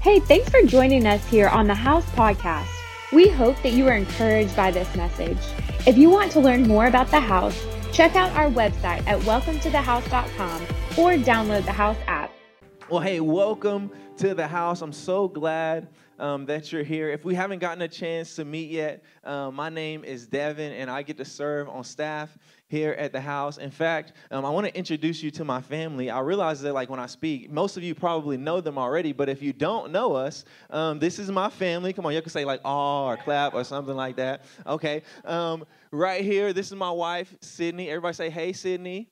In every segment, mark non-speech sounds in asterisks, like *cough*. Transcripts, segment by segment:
Hey, thanks for joining us here on the House Podcast. We hope that you are encouraged by this message. If you want to learn more about the house, check out our website at welcometothehouse.com or download the House app. Well, hey, welcome to the house. I'm so glad um, that you're here. If we haven't gotten a chance to meet yet, uh, my name is Devyn, and I get to serve on staff here at the house. In fact, um, I want to introduce you to my family. I realize that, like, when I speak, most of you probably know them already, but if you don't know us, um, this is my family. Come on, you can say, like, aw, or clap or something like that. Okay. Um, right here, this is my wife, Sydney. Everybody say, hey, Sydney.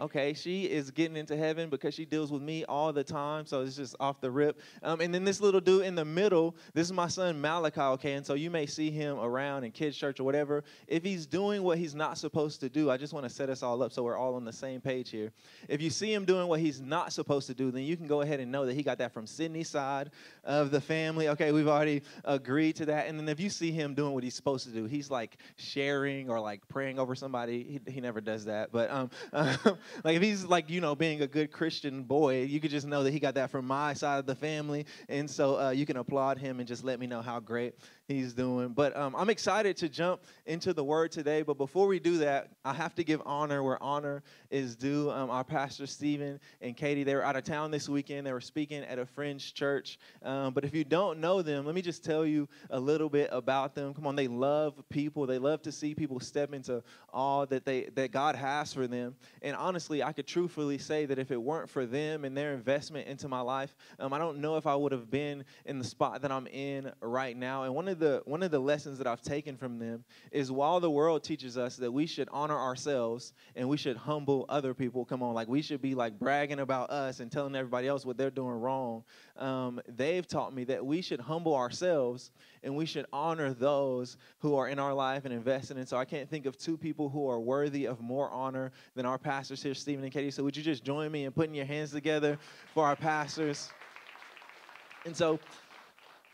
Okay, she is getting into heaven because she deals with me all the time, so it's just off the rip. Um, and then this little dude in the middle, this is my son Malachi. Okay, and so you may see him around in kids' church or whatever. If he's doing what he's not supposed to do, I just want to set us all up so we're all on the same page here. If you see him doing what he's not supposed to do, then you can go ahead and know that he got that from Sydney's side of the family. Okay, we've already agreed to that. And then if you see him doing what he's supposed to do, he's like sharing or like praying over somebody. He, he never does that, but um. *laughs* like if he's like you know being a good Christian boy, you could just know that he got that from my side of the family, and so uh, you can applaud him and just let me know how great he's doing. But um, I'm excited to jump into the word today. But before we do that, I have to give honor where honor is due. Um, our pastor Stephen and Katie, they were out of town this weekend. They were speaking at a fringe church. Um, but if you don't know them, let me just tell you a little bit about them. Come on, they love people. They love to see people step into all that they that God has for them. And honestly, I could truthfully say that if it weren't for them and their investment into my life, um, I don't know if I would have been in the spot that I'm in right now. And one of the one of the lessons that I've taken from them is while the world teaches us that we should honor ourselves and we should humble other people. Come on, like we should be like bragging about us and telling everybody else what they're doing wrong. Um, they've taught me that we should humble ourselves and we should honor those who are in our life and invested in. So I can't think of two people who are worthy of more honor than our pastors here, Stephen and Katie. So would you just join me in putting your hands together for our pastors? And so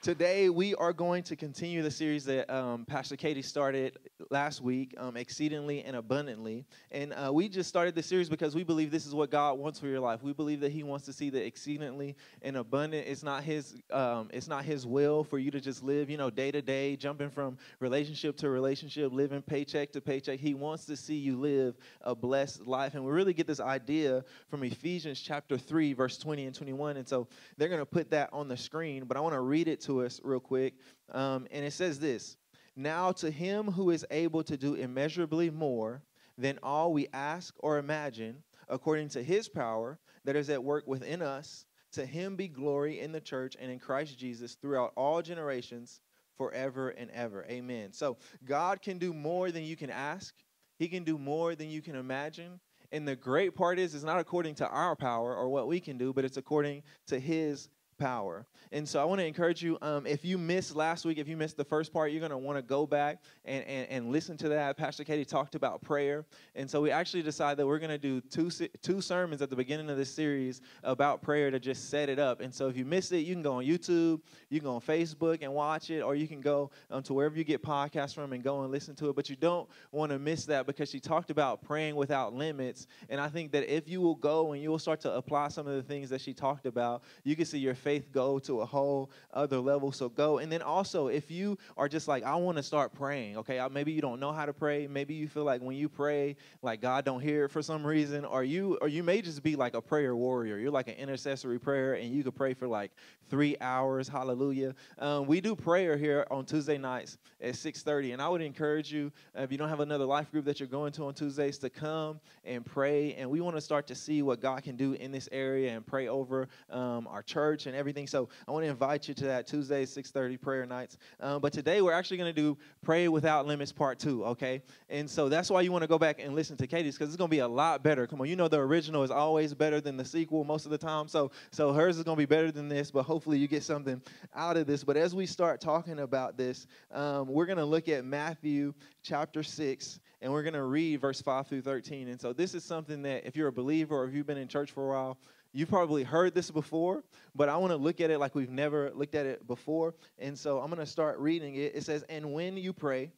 Today, we are going to continue the series that um, Pastor Katie started last week, um, Exceedingly and Abundantly. And uh, we just started the series because we believe this is what God wants for your life. We believe that He wants to see the exceedingly and abundant. It's not His, um, it's not His will for you to just live, you know, day to day, jumping from relationship to relationship, living paycheck to paycheck. He wants to see you live a blessed life. And we really get this idea from Ephesians chapter 3, verse 20 and 21. And so they're going to put that on the screen, but I want to read it to us real quick. Um, and it says this Now to him who is able to do immeasurably more than all we ask or imagine, according to his power that is at work within us, to him be glory in the church and in Christ Jesus throughout all generations, forever and ever. Amen. So God can do more than you can ask, He can do more than you can imagine. And the great part is, it's not according to our power or what we can do, but it's according to His power. And so I want to encourage you, um, if you missed last week, if you missed the first part, you're going to want to go back and, and, and listen to that. Pastor Katie talked about prayer. And so we actually decided that we're going to do two, two sermons at the beginning of this series about prayer to just set it up. And so if you missed it, you can go on YouTube, you can go on Facebook and watch it, or you can go um, to wherever you get podcasts from and go and listen to it. But you don't want to miss that because she talked about praying without limits. And I think that if you will go and you will start to apply some of the things that she talked about, you can see your faith go to a whole other level. So go. And then also, if you are just like, I want to start praying, okay, maybe you don't know how to pray. Maybe you feel like when you pray, like God don't hear it for some reason, or you, or you may just be like a prayer warrior. You're like an intercessory prayer, and you could pray for like three hours. Hallelujah. Um, we do prayer here on Tuesday nights at 6:30, and I would encourage you, uh, if you don't have another life group that you're going to on Tuesdays, to come and pray. And we want to start to see what God can do in this area and pray over um, our church and everything. So I want to invite you to that Tuesday 6:30 prayer nights. Um, but today we're actually going to do Pray Without Limits Part Two. Okay, and so that's why you want to go back and listen to Katie's because it's going to be a lot better. Come on, you know the original is always better than the sequel most of the time. So so hers is going to be better than this, but hopefully you get something out of this. But as we start talking about this, um, we're going to look at Matthew chapter six and we're going to read verse 5 through 13. And so this is something that if you're a believer or if you've been in church for a while, You've probably heard this before, but I want to look at it like we've never looked at it before. And so I'm going to start reading it. It says, And when you pray,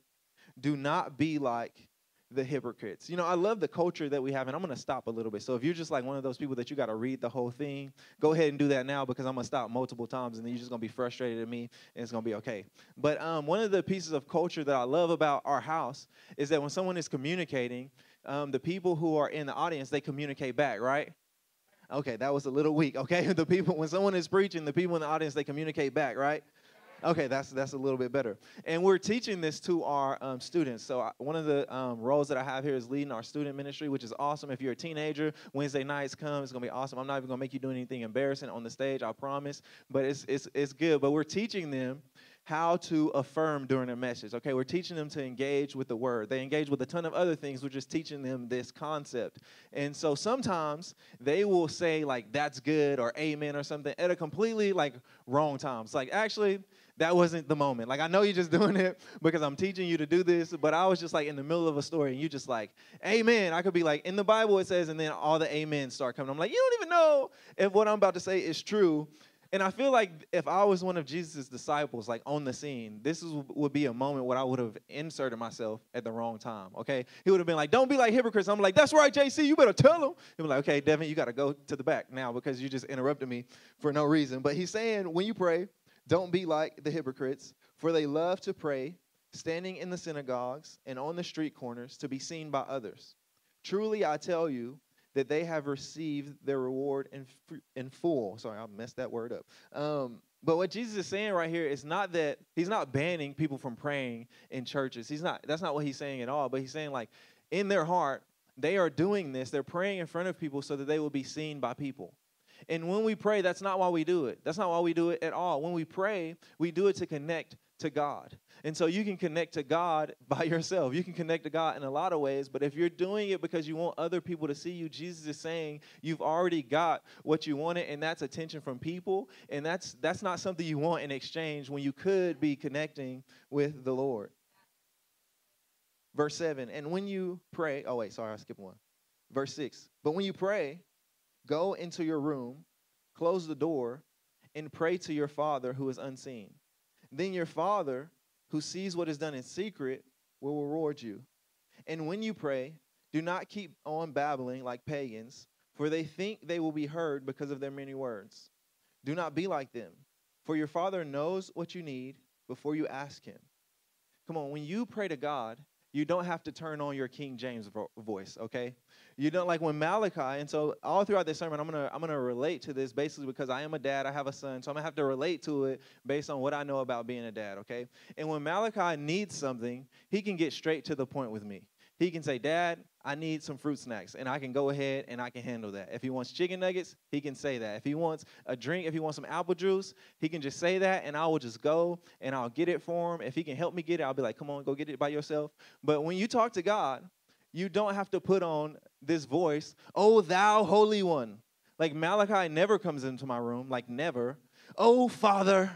do not be like the hypocrites. You know, I love the culture that we have, and I'm going to stop a little bit. So if you're just like one of those people that you got to read the whole thing, go ahead and do that now because I'm going to stop multiple times, and then you're just going to be frustrated at me, and it's going to be okay. But um, one of the pieces of culture that I love about our house is that when someone is communicating, um, the people who are in the audience they communicate back, right? Okay, that was a little weak. Okay, *laughs* the people when someone is preaching, the people in the audience they communicate back, right? Okay, that's that's a little bit better. And we're teaching this to our um, students. So I, one of the um, roles that I have here is leading our student ministry, which is awesome. If you're a teenager, Wednesday nights come. It's gonna be awesome. I'm not even gonna make you do anything embarrassing on the stage. I promise. But it's it's it's good. But we're teaching them how to affirm during a message. Okay, we're teaching them to engage with the word. They engage with a ton of other things. We're just teaching them this concept. And so sometimes they will say like that's good or amen or something at a completely like wrong time. It's like actually that wasn't the moment. Like I know you're just *laughs* doing it because I'm teaching you to do this, but I was just like in the middle of a story and you just like, Amen. I could be like, in the Bible it says, and then all the amens start coming. I'm like, you don't even know if what I'm about to say is true. And I feel like if I was one of Jesus' disciples, like on the scene, this is, would be a moment where I would have inserted myself at the wrong time. Okay, he would have been like, "Don't be like hypocrites." I'm like, "That's right, JC. You better tell him." He'd be like, "Okay, Devyn, you got to go to the back now because you just interrupted me for no reason." But he's saying, when you pray, don't be like the hypocrites, for they love to pray, standing in the synagogues and on the street corners to be seen by others. Truly, I tell you that they have received their reward in, in full. Sorry, I messed that word up. Um, but what Jesus is saying right here is not that he's not banning people from praying in churches. He's not. That's not what he's saying at all. But he's saying like in their heart they are doing this. They're praying in front of people so that they will be seen by people. And when we pray, that's not why we do it. That's not why we do it at all. When we pray, we do it to connect to God. And so you can connect to God *laughs* by yourself. You can connect to God in a lot of ways, but if you're doing it because you want other people to see you, Jesus is saying you've already got what you wanted and that's attention from people, and that's that's not something you want in exchange when you could be connecting with the Lord. Verse 7, and when you pray, oh wait, sorry, I skipped one. Verse 6, but when you pray, go into your room, close the door, and pray to your Father who is unseen then your Father, who sees what is done in secret, will reward you. And when you pray, do not keep on babbling like pagans, for they think they will be heard because of their many words. Do not be like them, for your Father knows what you need before you ask Him. Come on, when you pray to God, you don't have to turn on your King James vo- voice, okay? You don't like when Malachi, and so all throughout this sermon, I'm gonna I'm gonna relate to this basically because I am a dad, I have a son, so I'm gonna have to relate to it based on what I know about being a dad, okay? And when Malachi needs something, he can get straight to the point with me. He can say, Dad, I need some fruit snacks, and I can go ahead and I can handle that. If he wants chicken nuggets, he can say that. If he wants a drink, if he wants some apple juice, he can just say that, and I will just go and I'll get it for him. If he can help me get it, I'll be like, come on, go get it by yourself. But when you talk to God, you don't have to put on this voice, oh, thou holy one. Like Malachi never comes into my room, like never. Oh, Father,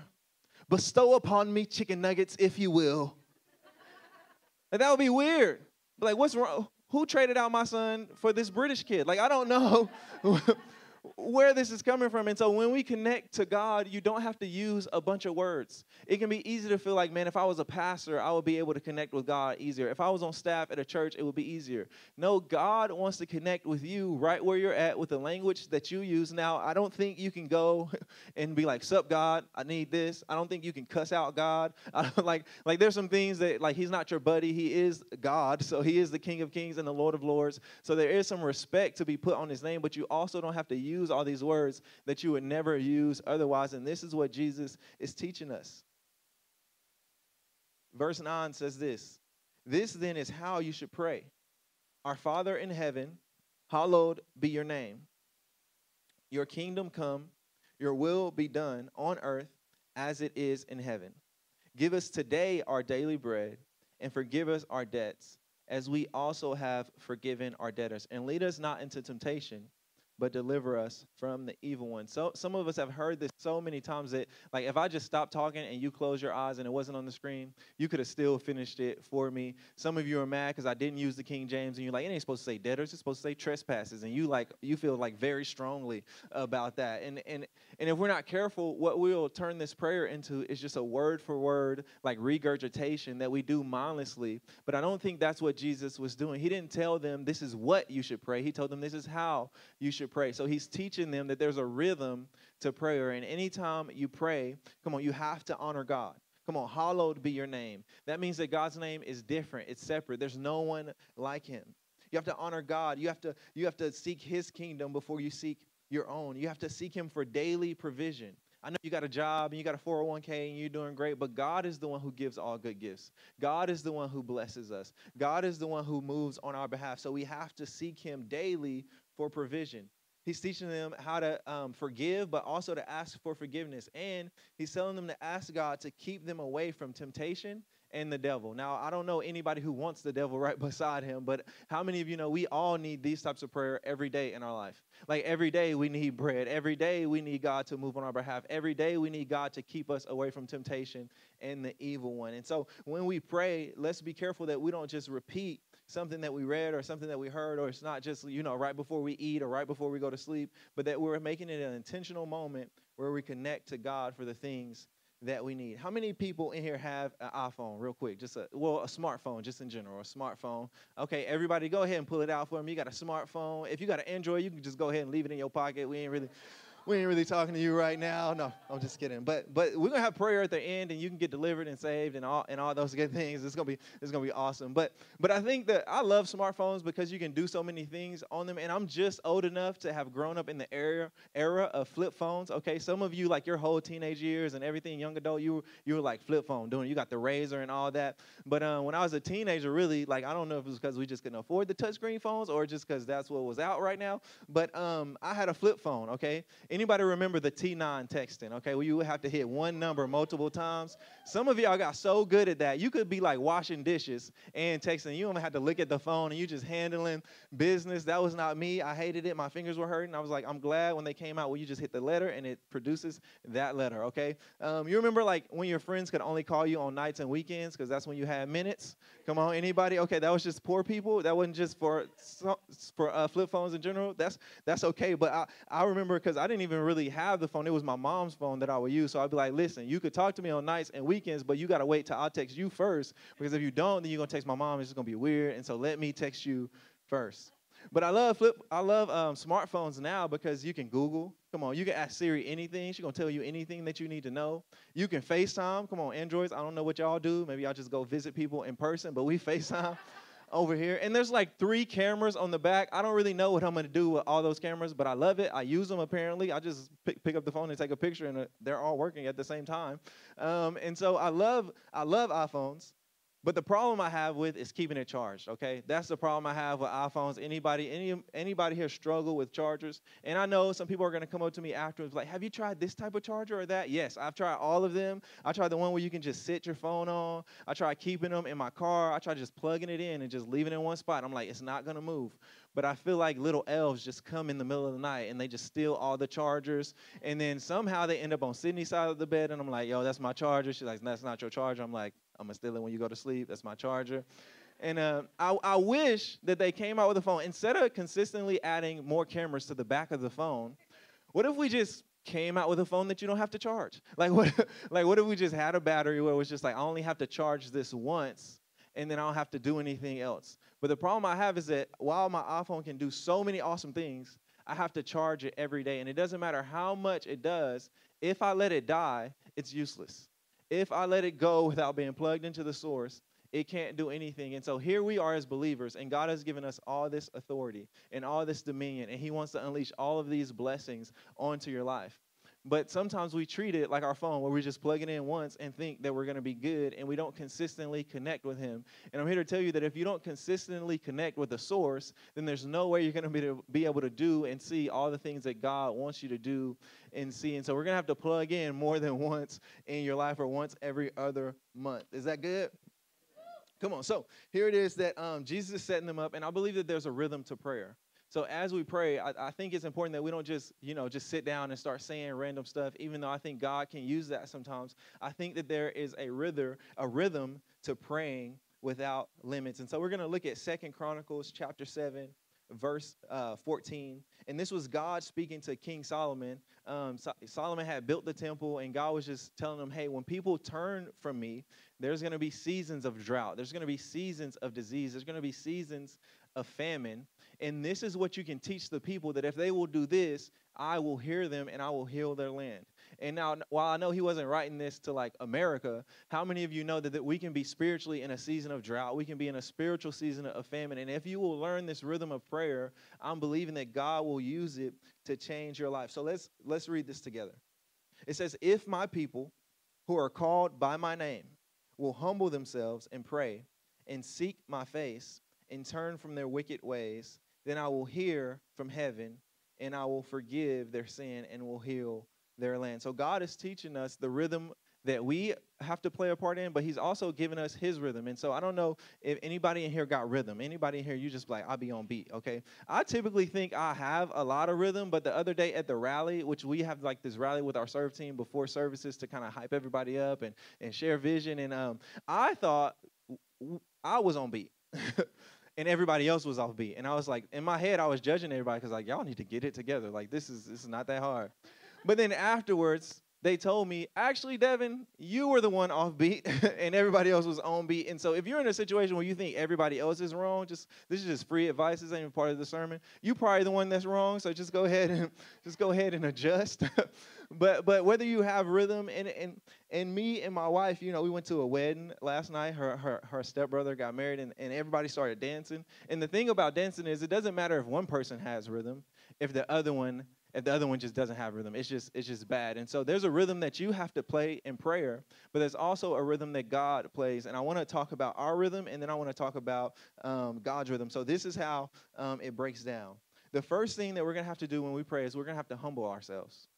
bestow upon me chicken nuggets, if you will. Like, that would be weird. But Like, what's wrong? Who traded out my son for this British kid? Like, I don't know. *laughs* where this is coming from. And so when we connect to God, you don't have to use a bunch of words. It can be easy to feel like, man, if I was a pastor, I would be able to connect with God easier. If I was on staff at a church, it would be easier. No, God wants to connect with you right where you're at with the language that you use. Now, I don't think you can go *laughs* and be like, sup, God, I need this. I don't think you can cuss out God. *laughs* Like, like there's some things that like he's not your buddy. He is God. So he is the King of Kings and the Lord of Lords. So there is some respect to be put on his name, but you also don't have to use use all these words that you would never use otherwise. And this is what Jesus is teaching us. Verse 9 says this This then is how you should pray Our Father in heaven, hallowed be your name. Your kingdom come, your will be done on earth as it is in heaven. Give us today our daily bread, and forgive us our debts, as we also have forgiven our debtors. And lead us not into temptation, but deliver us from the evil one. So some of us have heard this so many times that like if I just stopped talking and you close your eyes and it wasn't on the screen, you could have still finished it for me. Some of you are mad because I didn't use the King James and you're like, it ain't supposed to say debtors, it's supposed to say trespasses. And you like you feel like very strongly about that. And and and if we're not careful, what we'll turn this prayer into is just a word for word, like regurgitation that we do mindlessly. But I don't think that's what Jesus was doing. He didn't tell them this is what you should pray. He told them this is how you should pray. So he's teaching them that there's a rhythm to prayer. And anytime you pray, come on, you have to honor God. Come on, hallowed be your name. That means that God's name is different, it's separate. There's no one like him. You have to honor God. You have to you have to seek his kingdom before you seek your own. You have to seek him for daily provision. I know you got a job and you got a 401k and you're doing great, but God is the one who gives all good gifts. God is the one who blesses us. God is the one who moves on our behalf. So we have to seek him daily for provision. He's teaching them how to um, forgive, but also to ask for forgiveness. And he's telling them to ask God to keep them away from temptation and the devil. Now, I don't know anybody who wants the devil *laughs* right beside him, but how many of you know we all need these types of prayer every day in our life? Like every day we need bread. Every day we need God to move on our behalf. Every day we need God to keep us away from temptation and the evil one. And so when we pray, let's be careful that we don't just repeat something that we read or something that we heard, or it's not just, you know, right before we eat or right before we go to sleep, but that we're making it an intentional moment where we connect to God for the things that we need. How many people in here have an iPhone, real quick? Just a well, a smartphone, just in general, a smartphone. Okay, everybody, go ahead and pull it out for me. You got a smartphone. If you got an Android, you can just go ahead and leave it in your pocket. We ain't really we ain't really talking to you right now. No, I'm just kidding. But but we're gonna have prayer at the end, and you can get delivered and saved, and all and all those good things. It's gonna be it's gonna be awesome. But but I think that I love smartphones because you can do so many things on them. And I'm just old enough to have grown up in the era era of flip phones. Okay, some of you like your whole teenage years and everything, young adult, you were, you were like flip phone doing. You got the RAZR and all that. But uh, when I was a teenager, really like I don't know if it was because we just couldn't afford the touchscreen phones or just because that's what was out right now. But um, I had a flip phone. Okay, Anybody remember the T9 texting? Okay, well, you would have to hit one number multiple times. Some of y'all got so good at that. You could be like washing dishes and texting. You don't have to look at the phone and you just handling business. That was not me. I hated it. My fingers were hurting. I was like, I'm glad when they came out, well, you just hit the letter and it produces that letter, okay? Um, you remember like when your friends could only call you on nights and weekends because that's when you had minutes? Come on, anybody? Okay, that was just poor people. That wasn't just for for uh, flip phones in general. That's that's okay. But I, I remember because I didn't even really have the phone. It was my mom's phone that I would use. So I'd be like, listen, you could talk to me on nights and weekends, but you got to wait till I text you first. Because if you don't, then you're going to text my mom. It's just going to be weird. And so let me text you first. But I love flip. I love um, smartphones now because you can Google. Come on, you can ask Siri anything. She's gonna tell you anything that you need to know. You can FaceTime. Come on, Androids. I don't know what y'all do. Maybe y'all just go visit people in person, but we *laughs* FaceTime over here. And there's like three cameras on the back. I don't really know what I'm to do with all those cameras, but I love it. I use them apparently. I just pick, pick up the phone and take a picture, and uh, they're all working at the same time. Um, and so I love I love iPhones. But the problem I have with is keeping it charged, okay? That's the problem I have with iPhones. Anybody any anybody here struggle with chargers? And I know some people are to come up to me afterwards like, "Have you tried this type of charger or that?" Yes, I've tried all of them. I tried the one where you can just sit your phone on. I tried keeping them in my car. I tried just plugging it in and just leaving it in one spot. I'm like, "It's not to move." But I feel like little elves just come in the middle of the night and they just steal all the chargers. And then somehow they end up on Sydney's side of the bed. And I'm like, yo, that's my charger. She's like, that's not your charger. I'm like, I'm to steal it when you go to sleep. That's my charger. And uh, I, I wish that they came out with a phone. Instead of consistently adding more cameras to the back of the phone, what if we just came out with a phone that you don't have to charge? *laughs* Like what, like what if we just had a battery where it was just like, I only have to charge this once and then I don't have to do anything else. But the problem I have is that while my iPhone can do so many awesome things, I have to charge it every day. And it doesn't matter how much it does, if I let it die, it's useless. If I let it go without being plugged into the source, it can't do anything. And so here we are as believers, and God has given us all this authority and all this dominion, and He wants to unleash all of these blessings onto your life. But sometimes we treat it like our phone, where we just plug it in once and think that we're going to be good, and we don't consistently connect with Him. And I'm here to tell you that if you don't consistently connect with the source, then there's no way you're going to be, able to do and see all the things that God wants you to do and see. And so we're going to have to plug in more than *laughs* once in your life or once every other month. Is that good? Come on. So here it is that um, Jesus is setting them up, and I believe that there's a rhythm to prayer. So as we pray, I, I, think it's important that we don't just, you know, just sit down and start saying random stuff, even though I think God can use that sometimes. I think that there is a rhythm, a rhythm to praying without limits. And so we're going to look at Second Chronicles chapter 7, verse uh, 14. And this was God speaking to King Solomon. Um, so- Solomon had built the temple, and God was just telling him, hey, when people turn from me, there's going to be seasons of drought. There's going to be seasons of disease. There's going to be seasons of famine. And this is what you can teach the people that if they will do this, I will hear them and I will heal their land. And now, while I know he wasn't writing this to like America, how many of you know that, that we can be spiritually in a season of drought? We can be in a spiritual season of famine. And if you will learn this rhythm of prayer, I'm believing that God will use it to change your life. So let's let's read this together. It says, If my people who are called by my name will humble themselves and pray and seek my face and turn from their wicked ways, then I will hear from heaven and I will forgive their sin and will heal their land. So God is teaching us the rhythm that we have to play a part in, but he's also giving us his rhythm. And so I don't know if anybody in here got rhythm. Anybody in here, you just like, I'll be on beat, okay? I typically think I have a lot of rhythm, but the other day at the rally, which we have like this rally with our serve team before services to kind of hype everybody up and, and share vision. And um, I thought I was on beat. *laughs* and everybody else was off beat. And I was like, in my head, I was judging everybody because like y'all need to get it together. Like this is this is not that hard. But then afterwards, they told me, actually, Devyn, you were the one off beat *laughs* and everybody else was on beat. And so if you're in a situation where you think everybody else is wrong, just this is just free advice, this ain't even part of the sermon. You're probably the one that's wrong, so just go ahead and *laughs* just go ahead and adjust. *laughs* but but whether you have rhythm and and and me and my wife, you know, we went to a wedding last night. Her her her stepbrother got married and, and everybody started dancing. And the thing about dancing is it doesn't matter if one person has rhythm, if the other one if the other one just doesn't have rhythm. It's just it's just bad. And so there's a rhythm that you have to play in prayer but there's also a rhythm that god plays. And i want to talk about our rhythm and then i want to talk about um, god's rhythm. So this is how um, it breaks down. The first thing that we're going to have to do when we pray is we're going to have to humble ourselves.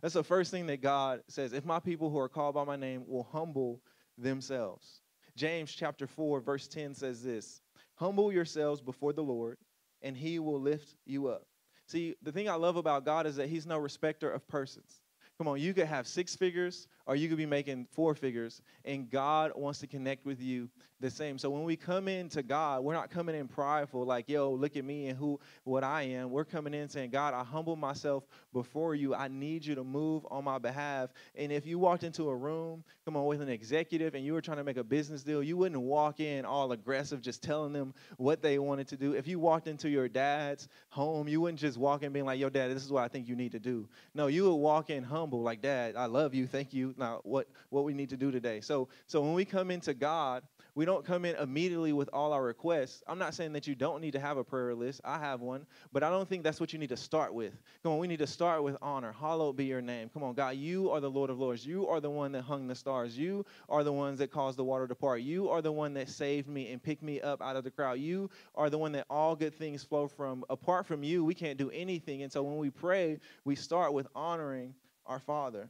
That's the first thing that god says if my people who are called by my name will humble themselves. James chapter 4 verse 10 says this humble yourselves before the lord and he will lift you up See, the thing I love about God is that He's no respecter of persons. Come on, you could have six figures or you could be making four figures, and God wants to connect with you the same. So when we come into God, we're not coming in prideful, like, yo, look at me and who what I am. We're coming in saying, God, I humble myself before you. I need you to move on my behalf. And if you walked into a room, come on, with an executive and you were trying to make a business deal, you wouldn't walk in all aggressive, just telling them what they wanted to do. If you walked into your dad's home, you wouldn't just walk in being like, yo, dad, this is what I think you need to do. No, you would walk in humble, like, dad, I love you. Thank you now what what we need to do today. So so when we come into God, we don't come in immediately with all our requests. I'm not saying that you don't need to have a prayer list. I have one, but I don't think that's what you need to start with. Come on, we need to start with honor. Hallowed be your name. Come on, God, you are the Lord of Lords. You are the one that hung the stars. You are the ones that caused the water to part. You are the one that saved me and picked me up out of the crowd. You are the one that all good things flow from. Apart from you, we can't do anything. And so when we pray, we start with honoring our Father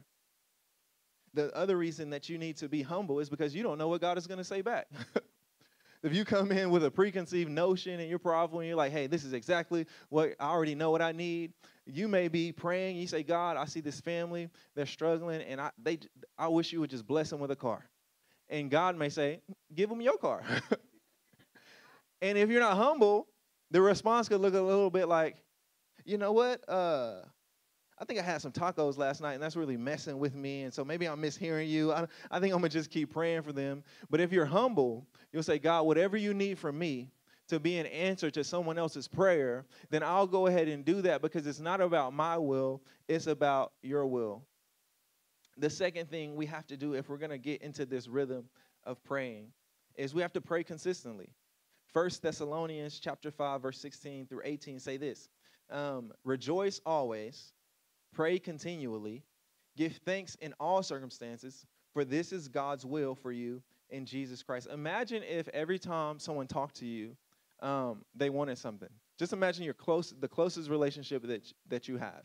the other reason that you need to be humble is because you don't know what God is going to say back. *laughs* if you come in with a preconceived notion and you're powerful and you're like, hey, this is exactly what I already know what I need, you may be praying. You say, God, I see this family, they're struggling, and I, they, I wish you would just bless them with a car. And God may say, give them your car. *laughs* and if you're not humble, the response could look a little bit like, you know what? Uh, I think I had some tacos last night, and that's really messing with me. And so maybe I'm mishearing you. I, I think I'm going to just keep praying for them. But if you're humble, you'll say, God, whatever you need from me to be an answer to someone else's prayer, then I'll go ahead and do that because it's not about my will, it's about your will. The second thing we have to do if we're going to get into this rhythm of praying is we have to pray consistently. First Thessalonians chapter 5 verse 16 through 18 say this. Um, rejoice always Pray continually. Give thanks in all circumstances, for this is God's will for you in Jesus Christ. Imagine if every time someone talked to you, um, they wanted something. Just imagine your close, the closest relationship that, that you have.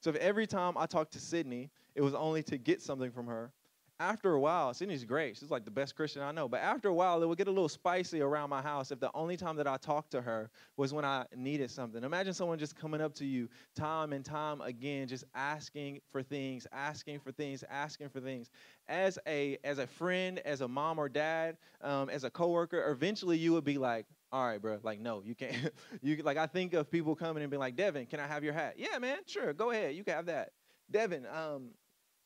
So if every time I talked to Sydney, it was only to get something from her, after a while, Sydney's great. She's like the best Christian I know. But after a while, it would get a little spicy around my house if the only time that I talked to her was when I needed something. Imagine someone just coming up to you time and time again, just asking for things, asking for things, asking for things. As a as a friend, as a mom or dad, um, as a coworker, eventually you would be like, all right, bro. Like, no, you can't. *laughs* you like, I think of people coming and being like, Devyn, can I have your hat? Yeah, man, sure, go ahead. You can have that. Devyn, um,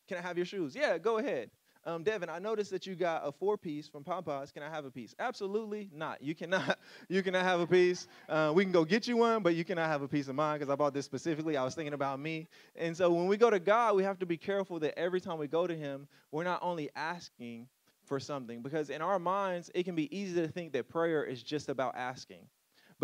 can I have your shoes? Yeah, go ahead. Um, Devyn, I noticed that you got a four piece from Popeyes. Can I have a piece? Absolutely not. You cannot. *laughs* You cannot have a piece. Uh, we can go get you one, but you cannot have a piece of mine because I bought this specifically. I was thinking about me. And so when we go to God, we have to be careful that every time we go to Him, we're not only asking for something because in our minds, it can be easy to think that prayer is just about asking.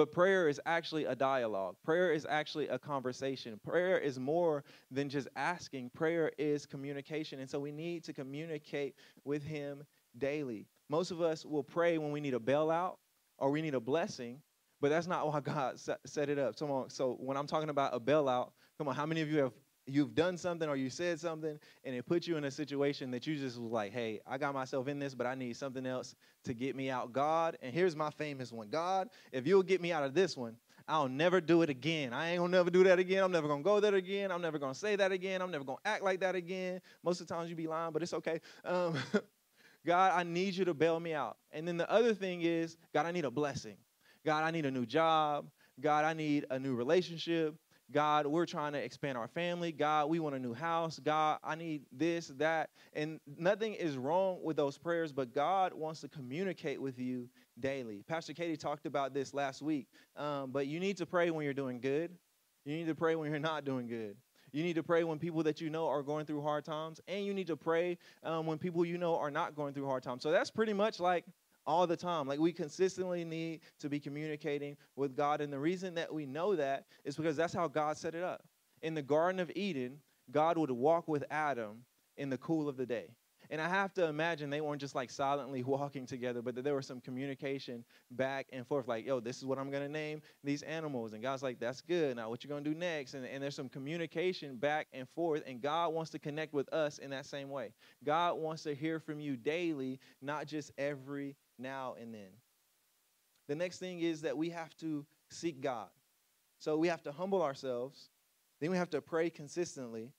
But prayer is actually a dialogue. Prayer is actually a conversation. Prayer is more than just asking. Prayer is communication. And so we need to communicate with Him daily. Most of us will pray when we need a bailout or we need a blessing, but that's not why *laughs* God set it up. Come on. So when I'm talking about a bailout, come on, how many of you have you've done something or you said something and it put you in a situation that you just was like, hey, I got myself in this, but I need something else to get me out. God, and here's my famous one God, if you'll get me out of this one, I'll never do it again. I ain't gonna never do that again. I'm never gonna go there again. I'm never gonna say that again. I'm never gonna act like that again. Most of the times you be lying, but it's okay. Um, *laughs* God, I need you to bail me out. And then the other thing is, God, I need a blessing. God, I need a new job. God, I need a new relationship. God, we're trying to expand our family. God, we want a new house. God, I need this, that. And nothing is wrong with those prayers, but God wants to communicate with you daily. Pastor Katie talked about this last week, um, but you need to pray when you're doing good. You need to pray when you're not doing good. You need to pray when people that you know are going through hard times, and you need to pray um, when people you know are not going through hard times. So that's pretty much like all the time. Like we consistently need to be communicating with God. And the reason that we know that is because that's how God set it up. In the Garden of Eden, God would walk with Adam in the cool of the day. And I have to imagine they weren't just like silently *laughs* walking together, but that there was some communication back and forth, like, yo, this is what I'm gonna name these animals. And God's like, that's good. Now what you gonna do next? And, and there's some communication back and forth. And God wants to connect with us in that same way. God wants to hear from you daily, not just every now and then. The next thing is that we have to seek God. So we have to humble ourselves, then we have to pray consistently,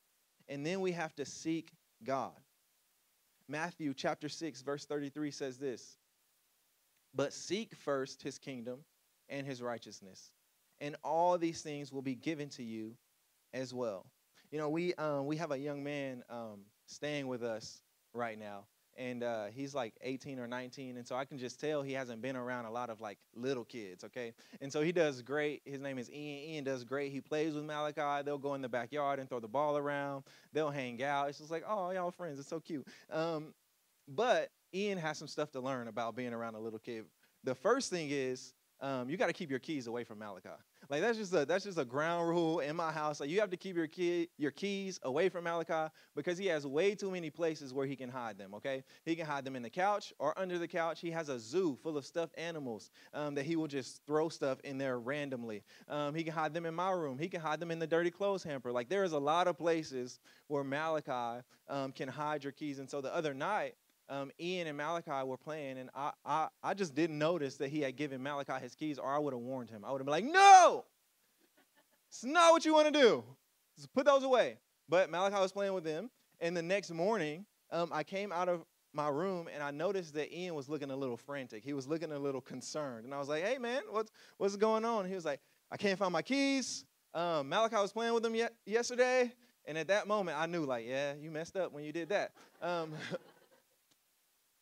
and then we have to seek God. Matthew chapter 6 verse 33 says this, "But seek first his kingdom and his righteousness, and all these things will be given to you as well." You know, we um, we have a young man um, staying with us right now, and uh, he's like 18 or 19 and so i can just tell he hasn't been around a lot of like little kids okay? And so he does great his name is ian. Ian does great. He plays with malachi. They'll go in the backyard and throw the ball around. They'll hang out. It's just like oh y'all friends. It's so cute. Um, but ian has some stuff to learn about being around a little kid. The first thing is um, you got to keep your keys away from malachi like that's just a that's just a ground rule in my house. Like you have to keep your key your keys away from Malachi because he has way too many places where he can hide them. Okay, he can hide them in the couch or under the couch. He has a zoo full of stuffed animals um, that he will just throw stuff in there randomly. Um, he can hide them in my room. He can hide them in the dirty clothes hamper. Like there is a lot of places where Malachi um, can hide your keys. And so the other night um, Ian and Malachi were playing, and I, I, I just didn't notice that he had given Malachi his keys, or I would have warned him. I would have been like, no, it's not what you want to do. Just put those away. But Malachi was playing with them, and the next morning, um, I came out of my room and I noticed that Ian was looking a little frantic. He was looking a little concerned, and I was like, "Hey, man, what's what's going on?" He was like, "I can't find my keys." Um, Malachi was playing with them yet yesterday, and at that moment, I knew, like, yeah, you messed up when you did that. Um, *laughs*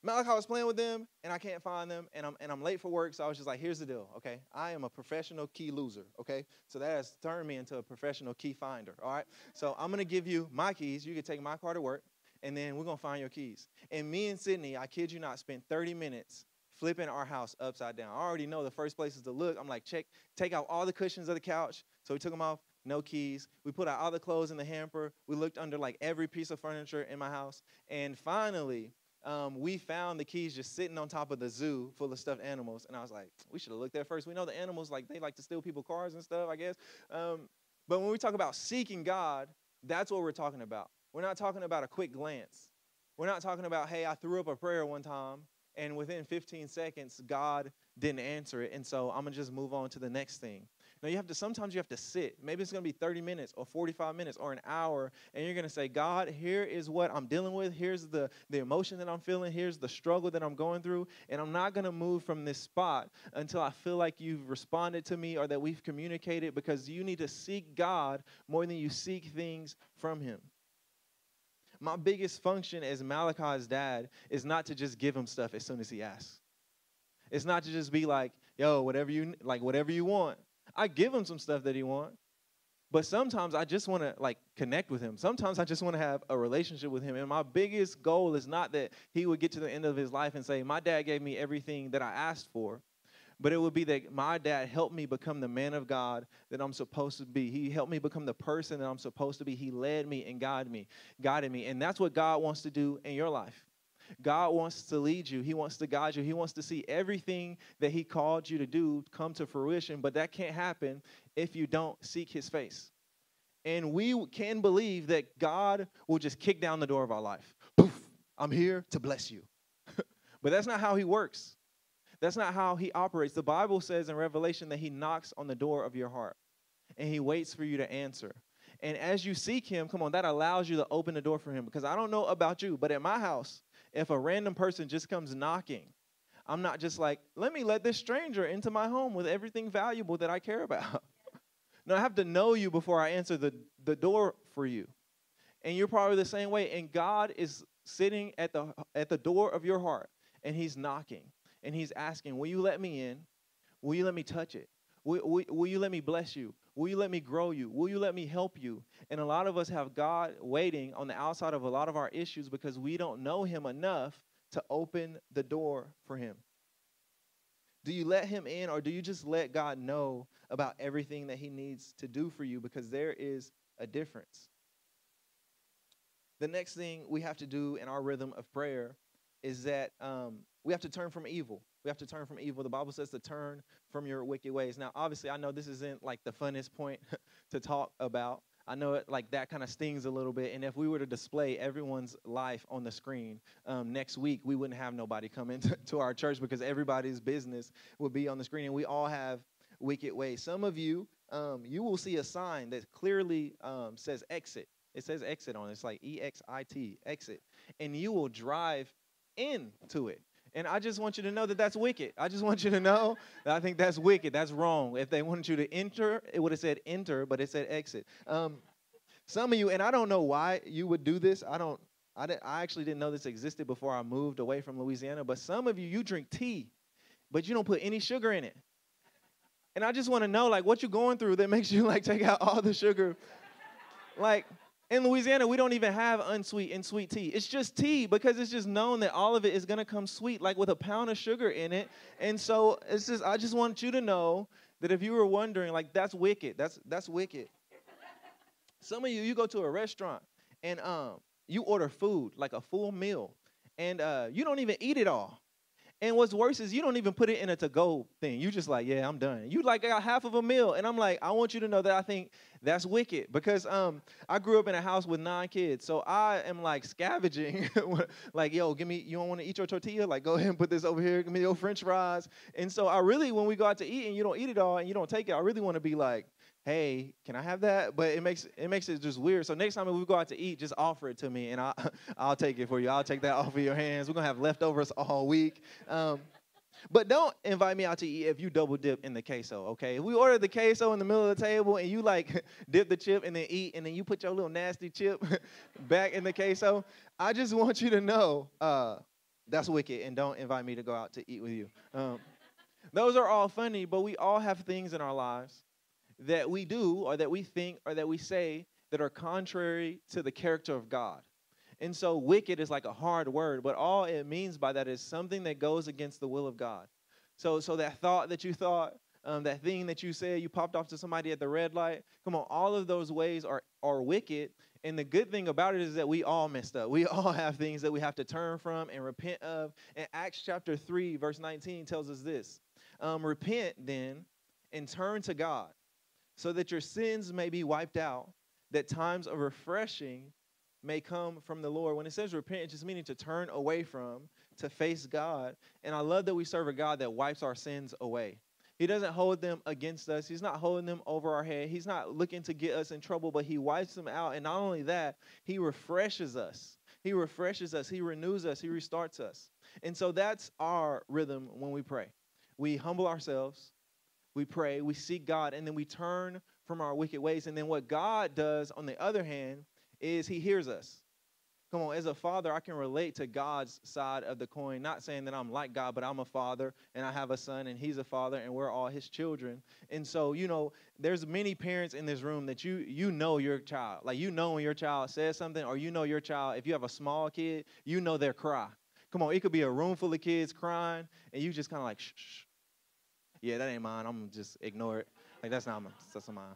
Malachi was playing with them, and I can't find them, and I'm and I'm late for work. So I was just like, "Here's the deal, okay? I am a professional key loser, okay? So that has turned me into a professional key finder. All right. So I'm gonna give you my keys. You can take my car to work, and then we're gonna find your keys. And me and Sydney, I kid you not, spent 30 minutes flipping our house upside down. I already know the first places to look. I'm like, check, take out all the cushions of the couch. So we took them off, no keys. We put out all the clothes in the hamper. We looked under like every piece of furniture in my house, and finally um, we found the keys just sitting on top of the zoo full of stuffed animals. And I was like, we should have looked there first. We know the animals, like, they like to steal people's cars and stuff, I guess. Um, but when we talk about seeking God, that's what we're talking about. We're not talking about a quick glance. We're not talking about, hey, I threw up a prayer one time and within 15 seconds, God didn't answer it. And so I'm going to just move on to the next thing. Now, you have to, sometimes you have to sit. Maybe it's going to be 30 minutes or 45 minutes or an hour, and you're going to say, God, here is what I'm dealing with. Here's the, the emotion that I'm feeling. Here's the struggle that I'm going through. And I'm not going to move from this spot until I feel like you've responded to me or that we've communicated because you need to seek God more than you seek things from Him. My biggest function as Malachi's dad is not to just give him stuff as soon as he asks. It's not to just be like, yo, whatever you like, whatever you want. I give him some stuff that he wants. But sometimes I just want to like connect with him. Sometimes I just want to have a relationship with him. And my biggest goal is not that he would get to the end of his life and say, "My dad gave me everything that I asked for." But it would be that my dad helped me become the man of God that I'm supposed to be. He helped me become the person that I'm supposed to be. He led me and guided me, guided me. And that's what God wants to do in your life. God wants to lead you. He wants to guide you. He wants to see everything that He called you to do come to fruition. But that can't happen if you don't seek His face. And we can believe that God will just kick down the door of our life. Poof, I'm here to bless you. *laughs* but that's not how He works. That's not how He operates. The Bible says in Revelation that He knocks on the door of your heart and He waits for you to answer. And as you seek Him, come on, that allows you to open the door for Him. Because I don't know about you, but at my house, if a random person just comes knocking, I'm not just like, let me let this stranger into my home with everything valuable that I care about. *laughs* no, I have to know you before I answer the, the door for you. And you're probably the same way. And God is sitting at the at the door of your heart and he's knocking and he's asking, Will you let me in? Will you let me touch it? Will, will, will, you let me bless you? Will you let me grow you? Will you let me help you? And a lot of us have God waiting on the outside of a lot of our issues because we don't know Him enough to open the door for Him. Do you let Him in or do you just let God know about everything that He needs to do for you? Because there is a difference. The next thing we have to do in our rhythm of prayer is that um, we have to turn from evil. We have to turn from evil. The Bible says to turn from your wicked ways. Now, obviously, I know this isn't like the funnest point *laughs* to talk about. I know it like that kind of stings a little bit. And if we were to display everyone's life on the screen um, next week, we wouldn't have nobody come into *laughs* to our church because everybody's business would be on the screen. And we all have wicked ways. Some of you, um, you will see a sign that clearly um, says exit. It says exit on it. It's like E X I T, exit. And you will drive into it. And I just want you to know that that's wicked. I just want you to know that I think that's wicked. That's wrong. If they wanted you to enter, it would have said enter, but it said exit. Um, some of you, and I don't know why you would do this. I don't. I, I actually didn't know this existed before I moved away from Louisiana. But some of you, you drink tea, but you don't put any sugar in it. And I just want to know, like, what you're going through that makes you like take out all the sugar. Like, in Louisiana, we don't even have unsweet and sweet tea. It's just tea because it's just known that all of it is to come sweet, like with a pound of sugar in it. And so it's just, I just want you to know that if you were wondering, like, that's wicked. That's that's wicked. Some of you, you go to a restaurant and um, you order food, like a full meal, and uh, you don't even eat it all. And what's worse is you don't even put it in a to-go thing. You just like, yeah, I'm done. You like got half of a meal, and I'm like, I want you to know that I think that's wicked because um I grew up in a house with nine kids, so I am like scavenging, *laughs* like, yo, give me, you don't want to eat your tortilla? Like, go *laughs* ahead and put this over here. Give me your French fries. And so I really, when we go out to eat and you don't eat it all and you don't take it, I really want to be like, hey, can I have that? But it makes it makes it just weird. So next time we go out to eat, just offer it to me, and I'll *laughs* I'll take it for you. I'll take that off of your hands. We're gonna have leftovers all week. Um, but don't invite me out to eat if you double dip in the queso, okay? If we order the queso in the middle of the table and you like *laughs* dip the chip and then eat, and then you put your little nasty chip *laughs* back in the queso, I just want you to know uh, that's wicked, and don't invite me to go out to eat with you. Um, those are all funny, but we all have things in our lives that we do or that we think or that we say that are contrary to the character of God. And so wicked is like a hard word, but all it means by that is something that goes against the will of God. So, so that thought that you thought, um, that thing that you said, you popped off to somebody at the red light. Come on, all of those ways are are wicked. And the good thing about it is that we all messed up. *laughs* We all have things that we have to turn from and repent of. And Acts chapter 3, verse 19 tells us this um, Repent then and turn to God so that your sins may be wiped out, that times of refreshing may come from the Lord. When it says repent, just meaning to turn away from, to face God. And I love that we serve a God that wipes our sins away. He doesn't hold them against us. He's not holding them over our head. He's not looking to get us in trouble, but he wipes them out. And not only that, he refreshes us. He refreshes us. He renews us. He restarts us. And so that's our rhythm when we pray. We humble ourselves, we pray, we seek God, and then we turn from our wicked ways. And then what God does, on the other hand, is He hears us. Come on, as a father, I can relate to God's side of the coin. Not saying that I'm like God, but I'm a father and I have a son and he's a father and we're all his children. And so, you know, there's many parents in this room that you you know your child. Like you know when your child says something, or you know your child, if you have a small kid, you know their cry. Come on, it could be a room full of kids crying, and you just kind of like, shh, shh. Yeah, that ain't mine. I'm just ignore it. Like that's not mine. That's not mine.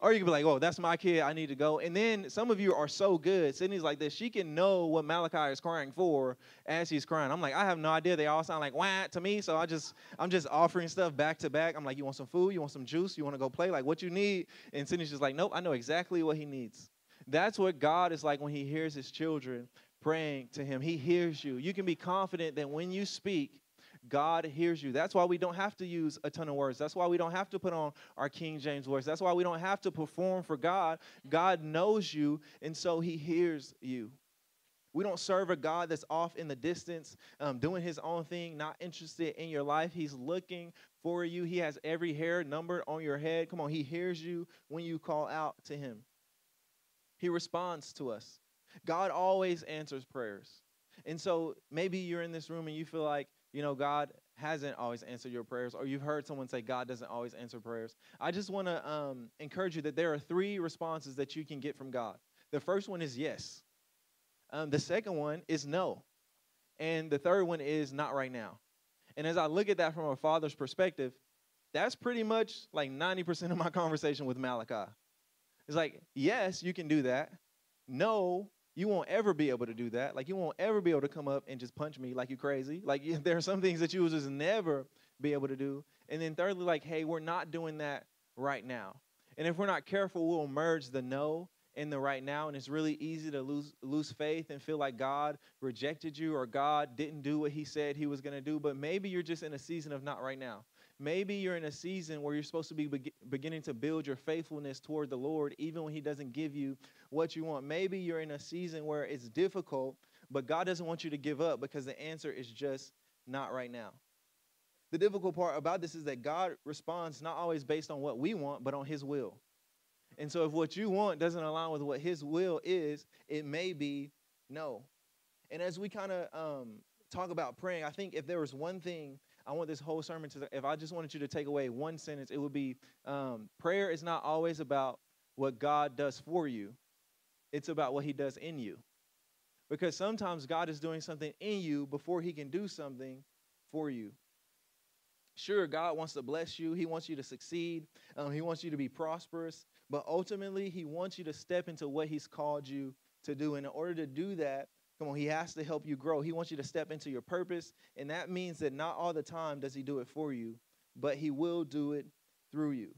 Or you could be like, oh, that's my kid. I need to go. And then some of you are so good. Sydney's like this. She can know what Malachi is crying for as he's crying. I'm like, I have no idea. They all sound like wah to me. So I just, I'm just offering stuff back to back. I'm like, you want some food? You want some juice? You want to go play? Like, what you need? And Sydney's just like, nope, I know exactly what he needs. That's what God is like when he hears his children praying to him. He hears you. You can be confident that when you speak, God hears you. That's why we don't have to use a ton of words. That's why we don't have to put on our King James words. That's why we don't have to perform for God. God knows you, and so He hears you. We don't serve a God that's off in the distance, um, doing His own thing, not interested in your life. He's looking for you. He has every hair numbered on your head. Come on, He hears you when you call out to Him. He responds to us. God always answers prayers. And so maybe you're in this room and you feel like, you know, God hasn't always answered your prayers, or you've heard someone say God doesn't always answer prayers, I just want to um, encourage you that there are three responses that you can get from God. The first one is yes, um, the second one is no, and the third one is not right now. And as I look at that from a father's perspective, that's pretty much like 90% of my *laughs* conversation with Malachi. It's like, yes, you can do that. No, you won't ever be able to do that. Like you won't ever be able to come up and just punch me like you crazy. Like *laughs* there are some things that you will just never be able to do. And then thirdly, like, hey, we're not doing that right now. And if we're not careful, we'll merge the no in the right now. And it's really easy to lose lose faith and feel like God rejected you or God didn't do what he said he was going to do. But maybe you're just in a season of not right now. Maybe you're in a season where you're supposed to be- beginning to build your faithfulness toward the Lord, even when He doesn't give you what you want. Maybe you're in a season where it's difficult, but God doesn't want you to give up because the answer is just not right now. The difficult part about this is that God responds not always based on what we want, but on His will. And so if what you want doesn't align with what His will is, it may be no. And as we kind of um, talk about praying, I think if there was one thing I want this whole sermon to, if I just wanted you to take away one sentence, it would be um, prayer is not always about what God does for you, it's about what He does in you. Because sometimes God is doing something in you before He can do something for you. Sure, God wants to bless you. He wants you to succeed. Um, he wants you to be prosperous. But ultimately, He wants you to step into what He's called you to do. And in order to do that, Come on, he has to help you grow. He wants you to step into your purpose. And that means that not all the time does he do it for you, but he will do it through you.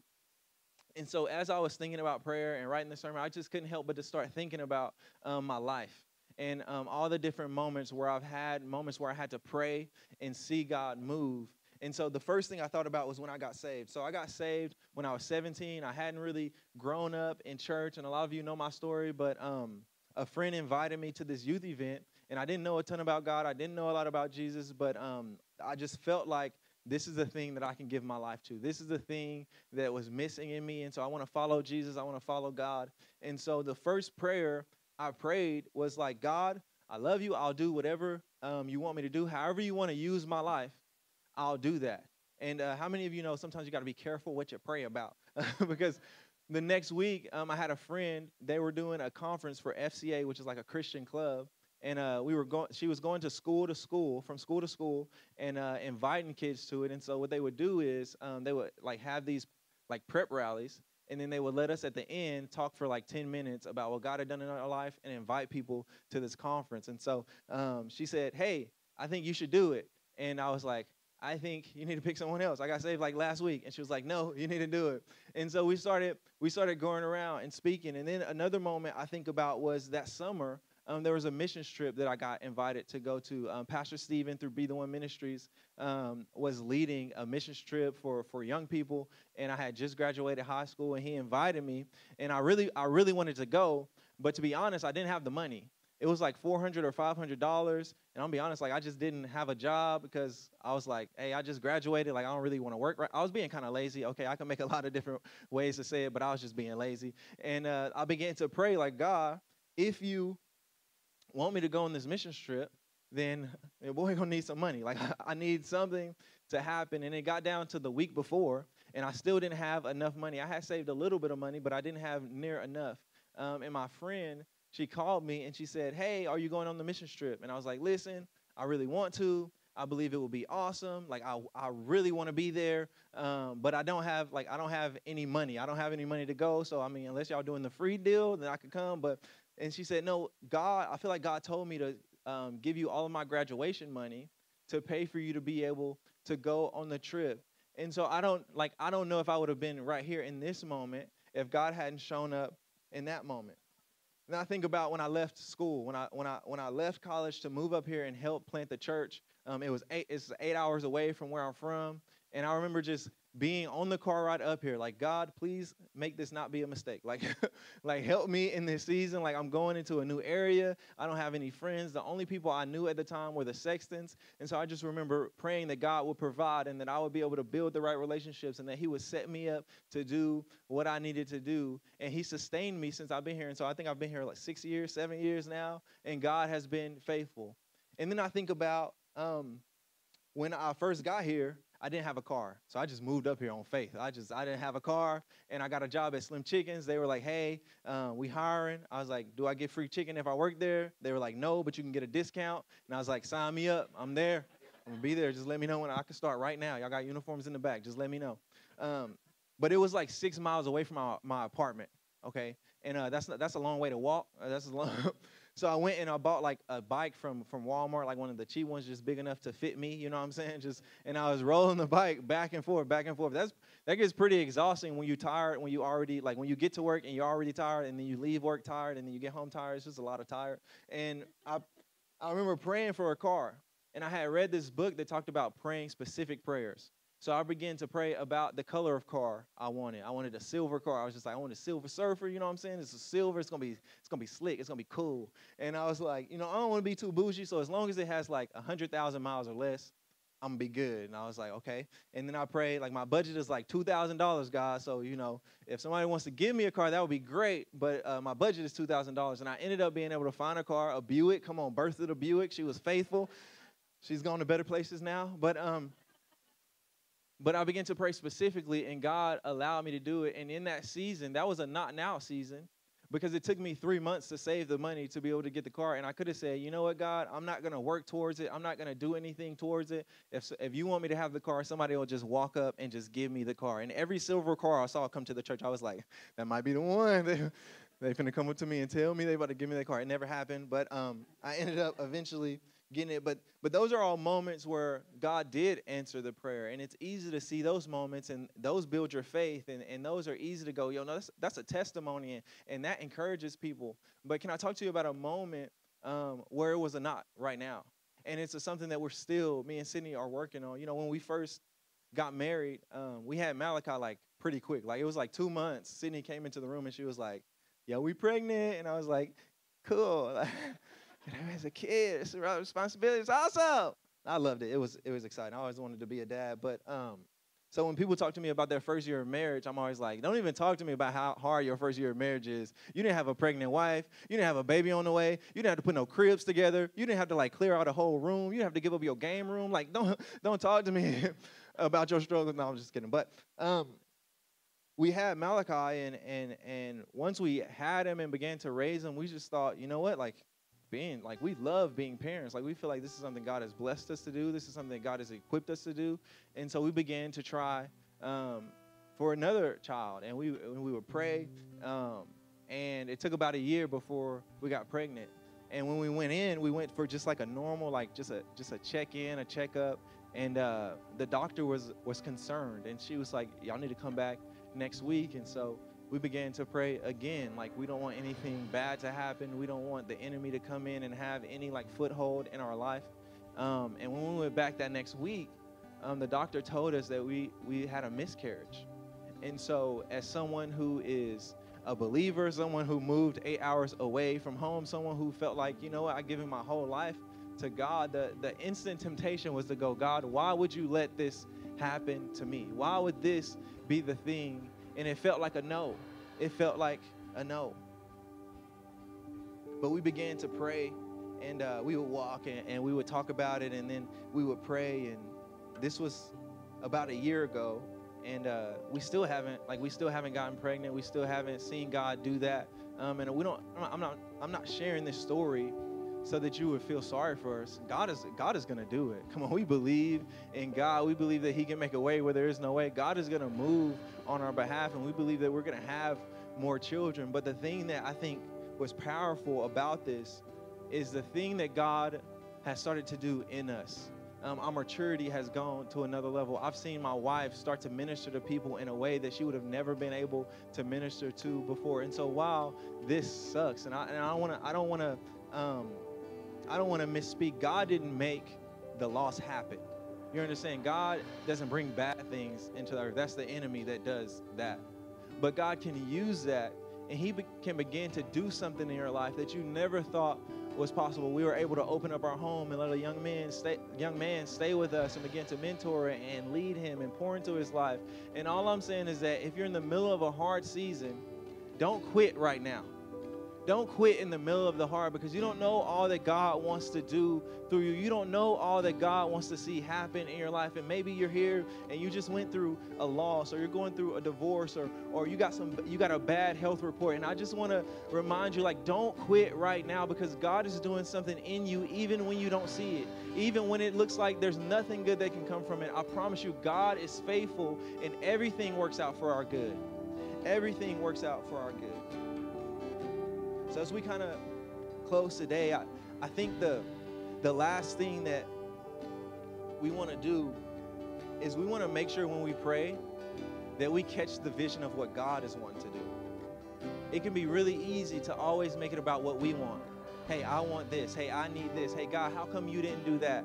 And so, as I was thinking about prayer and writing the sermon, I just couldn't help but to start thinking about um, my life and um, all the different moments where I've had moments where I had to pray and see God move. And so the first thing I thought about was when I got saved. So I got saved when I was 17. I hadn't really grown up in church, and a lot of you know my story, but um, a friend invited me to this youth event, and I didn't know a ton about God. I didn't know a lot about Jesus, but um, I just felt like this is the thing that I can give my life to. This is the thing that was missing in me. And so I want to follow Jesus. I want to follow God. And so the first prayer I prayed was like, God, I love you. I'll do whatever um, you want me to do. However you want to use my life, I'll do that. And uh, how many of you know sometimes you got to be careful what you pray about? *laughs* because the next week, um, I had a friend. They were doing a conference for FCA, which is like a Christian club, and uh, we were going. She was going to school to school, from school to school, and uh, inviting kids to it. And so what they would do is um, they would like have these like prep rallies, and then they would let us at the end talk for like 10 minutes about what God had done in our life and invite people to this conference. And so um, she said, "Hey, I think you should do it." And I was like, I think you need to pick someone else. I got saved like last week. And she was like, no, you need to do it. And so we started, we started going around and speaking. And then another moment I think about was that summer, um, there was a mission trip that I got invited to go to. Um, Pastor Stephen through Be the One Ministries um, was leading a mission trip for, for young people. And I had just graduated high school and he invited me. And I really, I really wanted to go. But to be honest, I didn't have the money it was like 400 or 500 dollars and i'll be honest like i just didn't have a job because i was like hey i just graduated like i don't really want to work right i was being kind of lazy okay i can make a lot of different ways to say it but i was just being lazy and uh, i began to pray like god if you want me to go on this mission trip then *laughs* we're gonna need some money like *laughs* i need something to happen and it got down to the week before and i still didn't have enough money i had saved a little bit of money but i didn't have near enough um, and my friend she called me and she said, Hey, are you going on the mission trip? And I was like, Listen, I really want to. I believe it will be awesome. Like I, I really want to be there, um, but I don't have like I don't have any money. I don't have any money to go. So I mean, unless y'all doing the free deal, then I could come. But and she said, no, God. I feel like God told me to um, give you all of my graduation money to pay for you to be able to go on the trip. And so I don't like I don't know if I would have been right here in this moment if God hadn't shown up in that moment. And I think about when I left school, when I when I when I left college to move up here and help plant the church. Um, it was eight, it's eight hours away from where I'm from, and I remember just being on the car ride up here, like God, please make this not be a mistake. Like, *laughs* like help me in this season. Like I'm going into a new area. I don't have any friends. The only people I knew at the time were the sextons, and so I just remember praying that God would provide and that I would be able to build the right relationships and that He would set me up to do what I needed to do. And He sustained me since I've been here. And so I think I've been here like six years, seven years now, and God has been faithful. And then I think about um, when I first got here, I didn't have a car. So I just moved up here on faith. I just, I didn't have a car and I got a job at Slim Chickens. They were like, hey, uh, we hiring. I was like, do I get free chicken if I work there? They were like, no, but you can get a discount. And I was like, sign me up. I'm there. I'm gonna be there. Just let me know when I can start right now. Y'all got uniforms in the back. Just let me know. Um, but it was like six miles away from my, my apartment. Okay. And uh, that's, that's a long way to walk. Uh, that's a long, *laughs* So I went and I bought like a bike from from Walmart, like one of the cheap ones, just big enough to fit me. You know what I'm saying? *laughs* Just and I was rolling the bike back and forth, back and forth. That's that gets pretty exhausting when you're tired, when you already like when you get to work and you're already tired, and then you leave work tired, and then you get home tired. It's just a lot of tired. And I I remember praying for a car, and I had read this book that talked about praying specific prayers. So I began to pray about the color of car I wanted. I wanted a silver car. I was just like, I want a silver surfer, you know what I'm saying? It's a silver, it's gonna be it's gonna be slick, it's gonna be cool. And I was like, you know, I don't want to be too bougie, so as long as it has like hundred thousand miles or less, I'm gonna be good. And I was like, okay. And then I prayed, like my budget is like two thousand dollars, guys. So you know, if somebody wants to give me a car, that would be great. But uh, my budget is two thousand dollars, and I ended up being able to find a car, a Buick. Come on, Bertha the Buick. She was faithful. She's gone to better places now. But um, but I began to pray specifically, and God allowed me to do it. And in that season, that was a not now season because it took me three months to save the money to be able to get the car. And I could have said, you know what, God, I'm not going to work towards it. I'm not going to do anything towards it. If, if you want me to have the car, somebody will just walk up and just give me the car. And every silver car I saw come to the church, I was like, *laughs* that might be the one. *laughs* They're they finna come up to me and tell me they about to give me the car. It never happened. But um, I ended up eventually getting it. But but those are all moments where God did answer the prayer. And it's easy to see those moments and those build your faith and, and those are easy to go, yo, no, that's that's a testimony and, and that encourages people. But can I talk to you about a moment um, where it was a not right now? And it's a, something that we're still, me and Sydney are working on. You know, when we first got married, um, we had Malachi like pretty quick. Like it was like two months. Sydney came into the room and she was like, "Yo, we pregnant?" And I was like, "Cool." *laughs* as a kid, it's a responsibility. It's awesome. I loved it. It was it was exciting. I always wanted to be a dad. But um, so when people talk to me about their first year of marriage, I'm always like, don't even talk to me about how hard your first year of marriage is. You didn't have a pregnant wife. You didn't have a baby on the way. You didn't have to put no cribs together. You didn't have to like clear out a whole room. You didn't have to give up your game room. Like don't *laughs* don't talk to me *laughs* about your struggles. No, I'm just kidding. But um, we had Malachi, and and and once we had him and began to raise him, we just thought, you know what, like being like we love being parents. Like we feel like this is something god has blessed us to do. This is something god has equipped us to do. And so we began to try um, for another child and we we would pray um, and it took about a year before we got pregnant. And when we went in we went for just like a normal like just a just a check in a checkup and uh, the doctor was was concerned, and she was like, "Y'all need to come back next week." And so we began to pray again. Like we don't want anything bad to happen. We don't want the enemy to come in and have any like foothold in our life. Um, and when we went back that next week, um, the doctor told us that we we had a miscarriage. And so, as someone who is a believer, someone who moved eight hours away from home, someone who felt like, you know what, I give him my whole life to God, the, the instant temptation was to go, God, why would you let this happen to me? Why would this be the thing? And it felt like a no. It felt like a no. But we began to pray, and uh, we would walk and, and we would talk about it, and then we would pray. And this was about a year ago and uh, we still haven't like we still haven't gotten pregnant. We still haven't seen God do that. Um, and we don't. I'm not. I'm not sharing this story so that you would feel sorry for us. God is God is to do it. Come on, we believe in God. We believe that He can make a way where there is no way. God is to move on our behalf, and we believe that we're to have more children. But the thing that I think was powerful about this is the thing that God has started to do in us um, our maturity has gone to another level. I've seen my wife start to minister to people in a way that she would have never been able to minister to before. And so while this sucks, and I, and I want to, I don't want to, um, I don't want to misspeak. God didn't make the loss happen. You understand? God doesn't bring bad things into the earth. That's the enemy that does that. But God can use that, and He be- can begin to do something in your life that you never thought was possible, we were able to open up our home and let a young man stay, young man stay with us and begin to mentor and lead him and pour into his life. And all I'm saying is that if you're in the middle of a hard season, don't quit right now. Don't quit in the middle of the hard because you don't know all that God wants to do through you. You don't know all that God wants to see happen in your life. And maybe you're here and you just went through a loss or you're going through a divorce or or you got some you got a bad health report. And I just want to remind you like don't quit right now because God is doing something in you even when you don't see it. Even when it looks like there's nothing good that can come from it. I promise you God is faithful and everything works out for our good. Everything works out for our good. So as we kind of close today, I, I think the the last thing that we want to do is we want to make sure when we pray that we catch the vision of what God is wanting to do. It can be really easy to always make it about what we want. Hey, I want this. Hey, I need this. Hey, God, how come you didn't do that?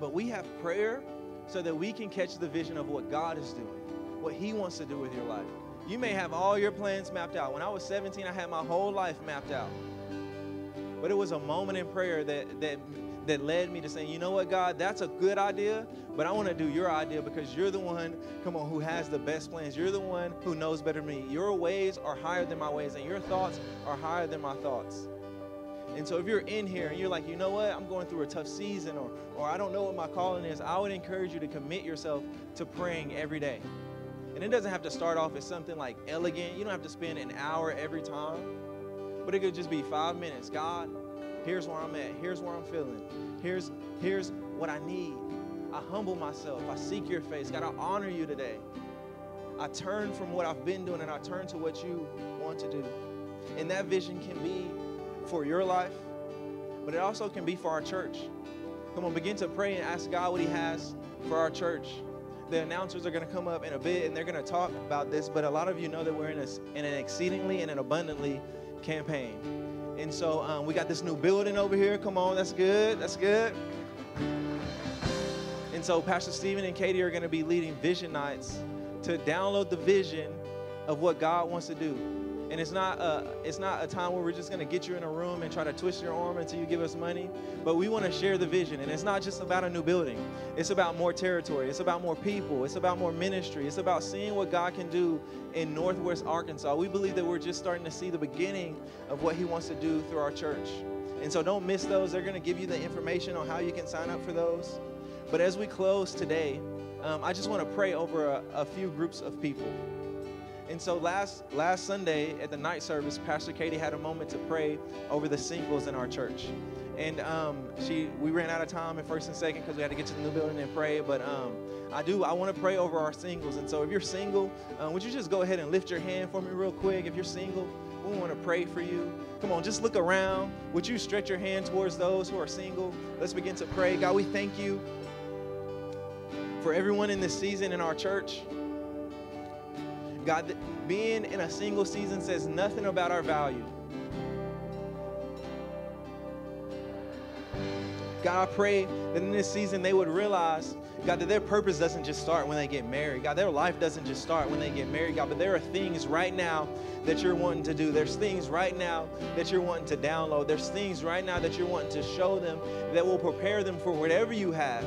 But we have prayer so that we can catch the vision of what God is doing, what He wants to do with your life. You may have all your plans mapped out. When I was 17, I had my whole life mapped out. But it was a moment in prayer that that that led me to saying, you know what, God, that's a good idea, but I want to do your idea because you're the one, come on, who has the best plans. You're the one who knows better than me. Your ways are higher than my ways, and your thoughts are higher than my thoughts. And so if you're in here and you're like, you know what, I'm going through a tough season or or I don't know what my calling is, I would encourage you to commit yourself to praying every day. And it doesn't have to start off as something like elegant. You don't have to spend an hour every time. But it could just be five minutes. God, here's where I'm at. Here's where I'm feeling. Here's here's what I need. I humble myself. I seek your face. God, I honor you today. I turn from what I've been doing and I turn to what you want to do. And that vision can be for your life, but it also can be for our church. Come on, begin to pray and ask God what He has for our church the announcers are going to come up in a bit and they're going to talk about this, but a lot of you know that we're in, a, in an exceedingly and an abundantly campaign. And so um, we got this new building over here. Come on, that's good. That's good. And so Pastor Stephen and Katie are going to be leading vision nights to download the vision of what God wants to do. And it's not a, it's not a time where we're just going to get you in a room and try to twist your arm until you give us money. But we want to share the vision. And it's not just about a new building. It's about more territory. It's about more people. It's about more ministry. It's about seeing what God can do in Northwest Arkansas. We believe that we're just starting to see the beginning of what He wants to do through our church. And so don't miss those. They're going to give you the information on how you can sign up for those. But as we close today, um, I just want to pray over a, a few groups of people. And so last last Sunday at the night service, Pastor Katie had a moment to pray over the singles in our church. And um, she we ran out of time in first and second because we had to get to the new building and pray. But um, I do I want to pray over our singles. And so if you're single, uh, would you just go ahead and lift your hand for me real quick? If you're single, we want to pray for you. Come on, just look around. Would you stretch your hand towards those who are single? Let's begin to pray. God, we thank you for everyone in this season in our church, God, being in a single season says nothing about our value. God, I pray that in this season they would realize, God, that their purpose doesn't just start when they get married. God, their life doesn't just start when they get married, God, but there are things right now that you're wanting to do. There's things right now that you're wanting to download. There's things right now that you're wanting to show them that will prepare them for whatever you have.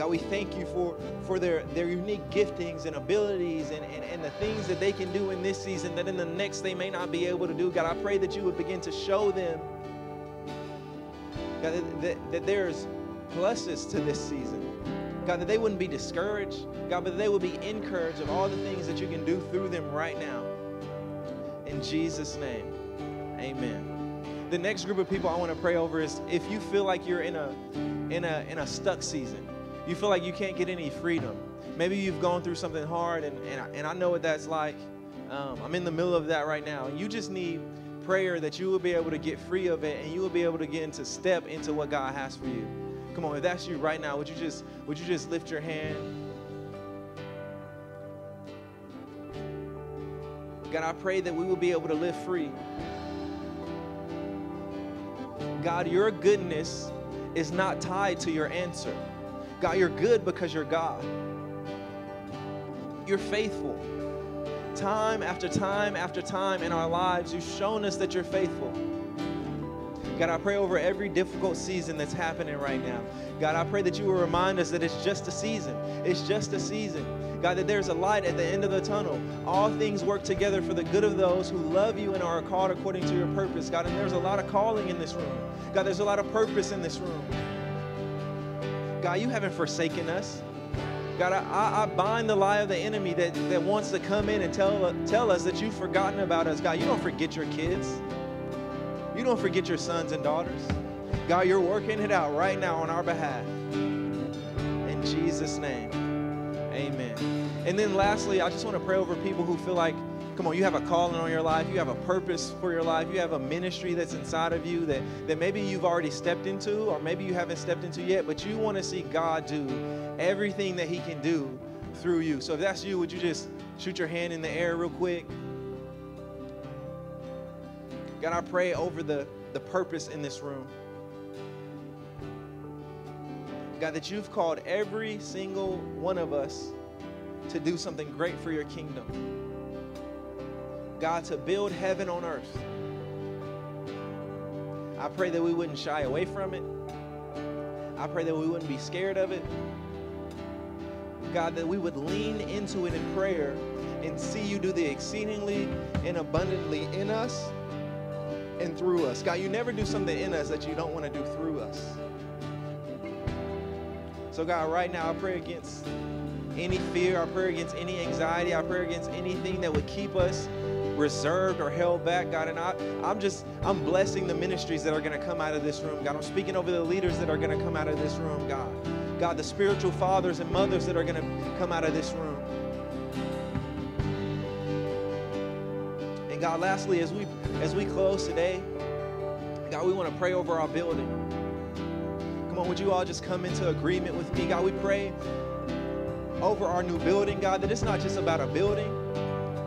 God, we thank you for, for their, their unique giftings and abilities and, and, and the things that they can do in this season that in the next they may not be able to do. God, I pray that you would begin to show them, God, that, that, that there's pluses to this season. God, that they wouldn't be discouraged, God, but they would be encouraged of all the things that you can do through them right now. In Jesus' name, amen. The next group of people I want to pray over is if you feel like you're in a in a in a stuck season you feel like you can't get any freedom. Maybe you've gone through something hard, and, and, I, and I know what that's like. Um, I'm in the middle of that right now. You just need prayer that you will be able to get free of it and you will be able to get into step into what God has for you. Come on, if that's you right now, would you just would you just lift your hand? God, I pray that we will be able to live free. God, your goodness is not tied to your answer. God, you're good because you're God. You're faithful. Time after time after time in our lives, you've shown us that you're faithful. God, I pray over every difficult season that's happening right now. God, I pray that you will remind us that it's just a season. It's just a season. God, that there's a light at the end of the tunnel. All things work together for the good of those who love you and are called according to your purpose. God, and there's a lot of calling in this room. God, there's a lot of purpose in this room. God, you haven't forsaken us. God, I, I, bind the lie of the enemy that, that wants to come in and tell, tell us that you've forgotten about us. God, you don't forget your kids. You don't forget your sons and daughters. God, you're working it out right now on our behalf. In Jesus' name, amen. And then lastly, I just want to pray over people who feel like Come on, you have a calling on your life, you have a purpose for your life, you have a ministry that's inside of you that, that maybe you've already stepped into, or maybe you haven't stepped into yet, but you want to see God do everything that He can do through you. So if that's you, would you just shoot your hand in the air real quick? God, I pray over the, the purpose in this room. God, that you've called every single one of us to do something great for your kingdom. God, to build heaven on earth. I pray that we wouldn't shy away from it. I pray that we wouldn't be scared of it. God, that we would lean into it in prayer and see you do the exceedingly and abundantly in us and through us. God, you never do something in us that you don't want to do through us. So, God, right now I pray against any fear, I pray against any anxiety, I pray against anything that would keep us reserved or held back, God. And I, I'm just, I'm blessing the ministries that are going to come out of this room, God. I'm speaking over the leaders that are going to come out of this room, God. God, the spiritual fathers and mothers that are going to come out of this room. And God, lastly, as we as we close today, God, we want to pray over our building. Come on, would you all just come into agreement with me? God, we pray over our new building, God, that it's not just about a building,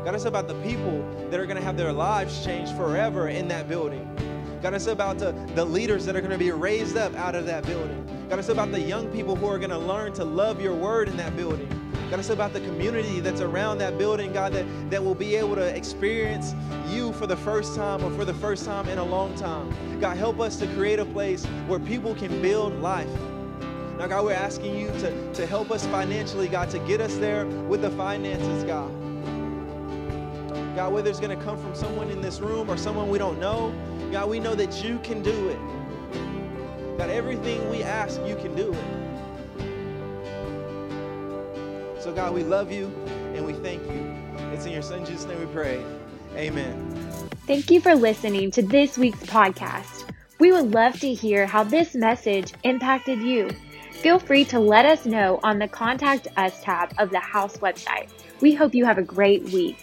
God, it's about the people that are going to have their lives changed forever in that building. God, it's about the, the leaders that are going to be raised up out of that building. God, it's about the young people who are going to learn to love your word in that building. God, it's about the community that's around that building, God, that, that will be able to experience you for the first time or for the first time in a long time. God, help us to create a place where people can build life. Now, God, we're asking you to, to help us financially, God, to get us there with the finances, God. God, whether it's going to come from someone in this room or someone we don't know, God, we know that you can do it. God, everything we ask, you can do it. So, God, we love you and we thank you. It's in your son Jesus' name we pray. Amen. Thank you for listening to this week's podcast. We would love to hear how this message impacted you. Feel free to let us know on the Contact Us tab of the House website. We hope you have a great week.